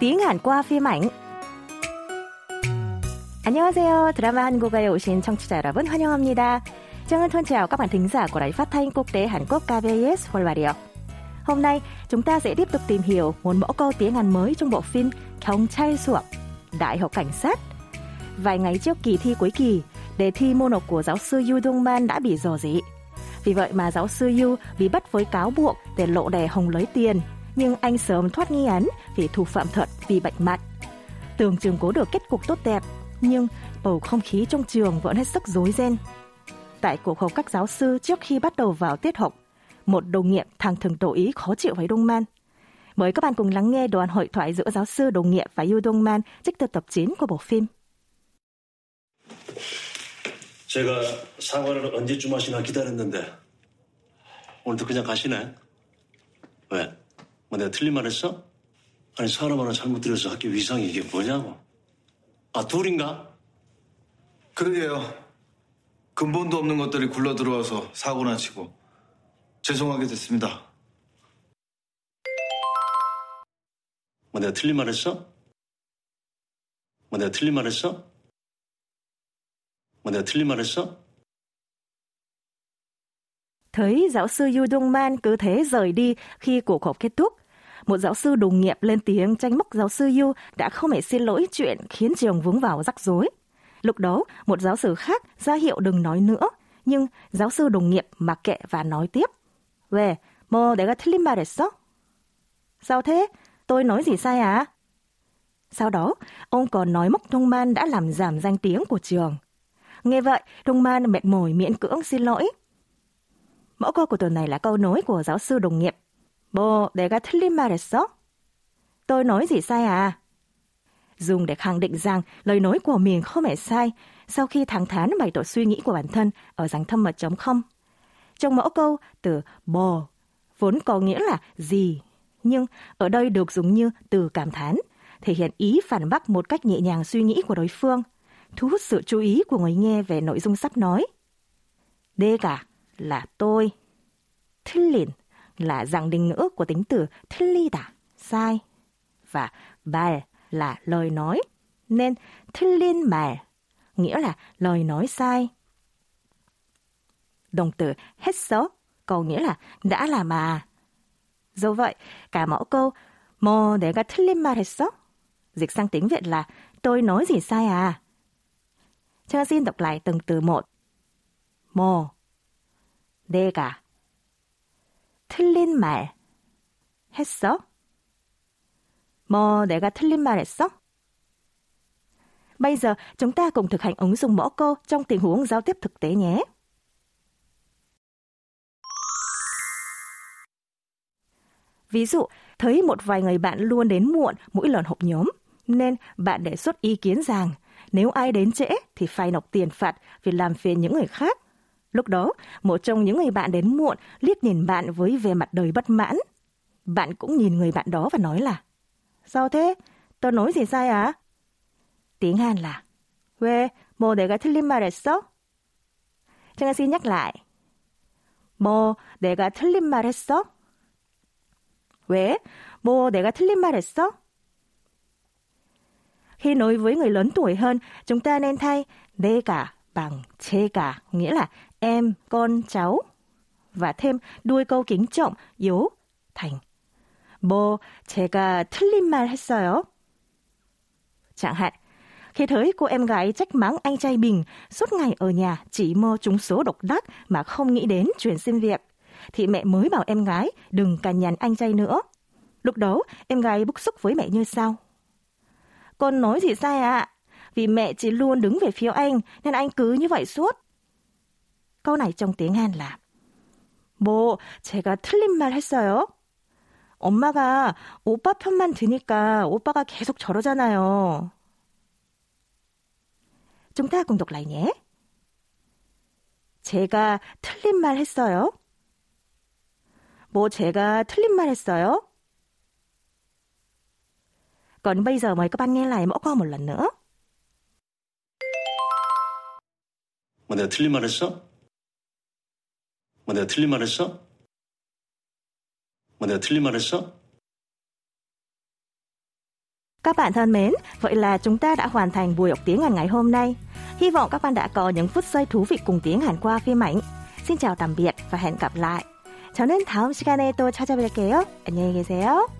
tiếng Hàn qua phim ảnh. 안녕하세요. 드라마 한국어에 오신 청취자 여러분 환영합니다. Trân thân chào các bạn thính giả của Đài Phát thanh Quốc tế Hàn Quốc KBS Volvario. Hôm nay, chúng ta sẽ tiếp tục tìm hiểu một mẫu câu tiếng Hàn mới trong bộ phim 경찰 수업, Đại học Cảnh sát. Vài ngày trước kỳ thi cuối kỳ, đề thi môn học của giáo sư Yu Dong Man đã bị dò dỉ. Vì vậy mà giáo sư Yu bị bắt với cáo buộc để lộ đề hồng lấy tiền, nhưng anh sớm thoát nghi án vì thủ phạm thật vì bệnh mặt. Tưởng chừng cố được kết cục tốt đẹp, nhưng bầu không khí trong trường vẫn hết sức rối ren. Tại cuộc họp các giáo sư trước khi bắt đầu vào tiết học, một đồng nghiệp thằng thường tỏ ý khó chịu với Đông Man. Mời các bạn cùng lắng nghe đoạn hội thoại giữa giáo sư đồng nghiệp và Yu Dong Man trích từ tập 9 của bộ phim. 제가 사과를 언제쯤 하시나 기다렸는데 오늘도 그냥 가시네. 왜? 뭐 내가 틀린 말 했어? 아니 사람 하나 잘못 들여서 학교 위상이 이게 뭐냐고. 아 둘인가? 그러게요. 근본도 없는 것들이 굴러 들어와서 사고나 치고 죄송하게 됐습니다. 뭐 내가 틀린 말 했어? 뭐 내가 틀린 말 했어? 뭐 내가 틀린 말 했어? Thấy giáo sư Yu Dong Man cứ thế rời đi khi cuộc họp kết thúc, một giáo sư đồng nghiệp lên tiếng tranh móc giáo sư Yu đã không hề xin lỗi chuyện khiến trường vướng vào rắc rối. Lúc đó, một giáo sư khác ra hiệu đừng nói nữa, nhưng giáo sư đồng nghiệp mặc kệ và nói tiếp. 왜? 뭐 내가 틀린 말 했어? Sao thế? Tôi nói gì sai à? Sau đó, ông còn nói móc Đông Man đã làm giảm danh tiếng của trường. Nghe vậy, Đông Man mệt mỏi miễn cưỡng xin lỗi. Mẫu câu của tuần này là câu nối của giáo sư đồng nghiệp. 뭐 내가 틀린 말 했어? Tôi nói gì sai à? Dùng để khẳng định rằng lời nói của mình không hề sai sau khi thẳng thắn bày tỏ suy nghĩ của bản thân ở dạng thâm mật chống không. Trong mẫu câu từ bò vốn có nghĩa là gì, nhưng ở đây được dùng như từ cảm thán, thể hiện ý phản bác một cách nhẹ nhàng suy nghĩ của đối phương, thu hút sự chú ý của người nghe về nội dung sắp nói. 내가 là tôi. 틀린 là dạng định ngữ của tính từ 틀리다, sai. Và 말 là lời nói, nên 틀린 말 nghĩa là lời nói sai. Động từ 했어 có nghĩa là đã làm mà. Do vậy, cả mẫu câu 뭐 내가 틀린 말 했어? Dịch sang tiếng Việt là tôi nói gì sai à? Cho xin đọc lại từng từ một. 뭐 내가 틀린 말 했어? 뭐 내가 틀린 말 했어? Bây giờ chúng ta cùng thực hành ứng dụng mẫu câu trong tình huống giao tiếp thực tế nhé. Ví dụ, thấy một vài người bạn luôn đến muộn mỗi lần họp nhóm, nên bạn đề xuất ý kiến rằng nếu ai đến trễ thì phải nộp tiền phạt vì làm phiền những người khác. Lúc đó, một trong những người bạn đến muộn liếc nhìn bạn với vẻ mặt đời bất mãn. Bạn cũng nhìn người bạn đó và nói là Sao thế? Tôi nói gì sai à? Tiếng Hàn là 왜? 뭐 내가 틀린 말 했어? 제가 xin nhắc lại. 뭐 내가 틀린 말 했어? 왜? 뭐 내가 틀린 말 했어? Khi nói với người lớn tuổi hơn, chúng ta nên thay 내가 bằng 제가, nghĩa là em, con, cháu. Và thêm đuôi câu kính trọng, yếu thành 뭐 제가 틀린 말 했어요? Chẳng hạn, khi thấy cô em gái trách mắng anh trai mình suốt ngày ở nhà chỉ mơ trúng số độc đắc mà không nghĩ đến chuyển xin việc, thì mẹ mới bảo em gái đừng cằn nhằn anh trai nữa. Lúc đó, em gái bức xúc với mẹ như sau. Con nói gì sai ạ? À? Vì mẹ chỉ luôn đứng về phía anh, nên anh cứ như vậy suốt. Câu này trong tiếng Hàn là 뭐 제가 틀린 말 했어요? 엄마가 오빠 편만 드니까 오빠가 계속 저러잖아요. Chúng ta cùng đọc lại nhé. 제가 틀린 말 했어요? 뭐 제가 틀린 말 했어요? Còn bây giờ mời các bạn nghe lại mẫu câu một lần nữa. 뭐 내가 틀린 말 했어? 뭐 내가 틀린 말 했어? 뭐 내가 틀린 말 했어? Các bạn thân mến, vậy là chúng ta đã hoàn thành buổi học tiếng Hàn ngày hôm nay. Hy vọng các bạn đã có những phút giây thú vị cùng tiếng Hàn qua phim ảnh. Xin chào tạm biệt và hẹn gặp lại. 저는 다음 시간에 또 찾아뵐게요. 안녕히 계세요.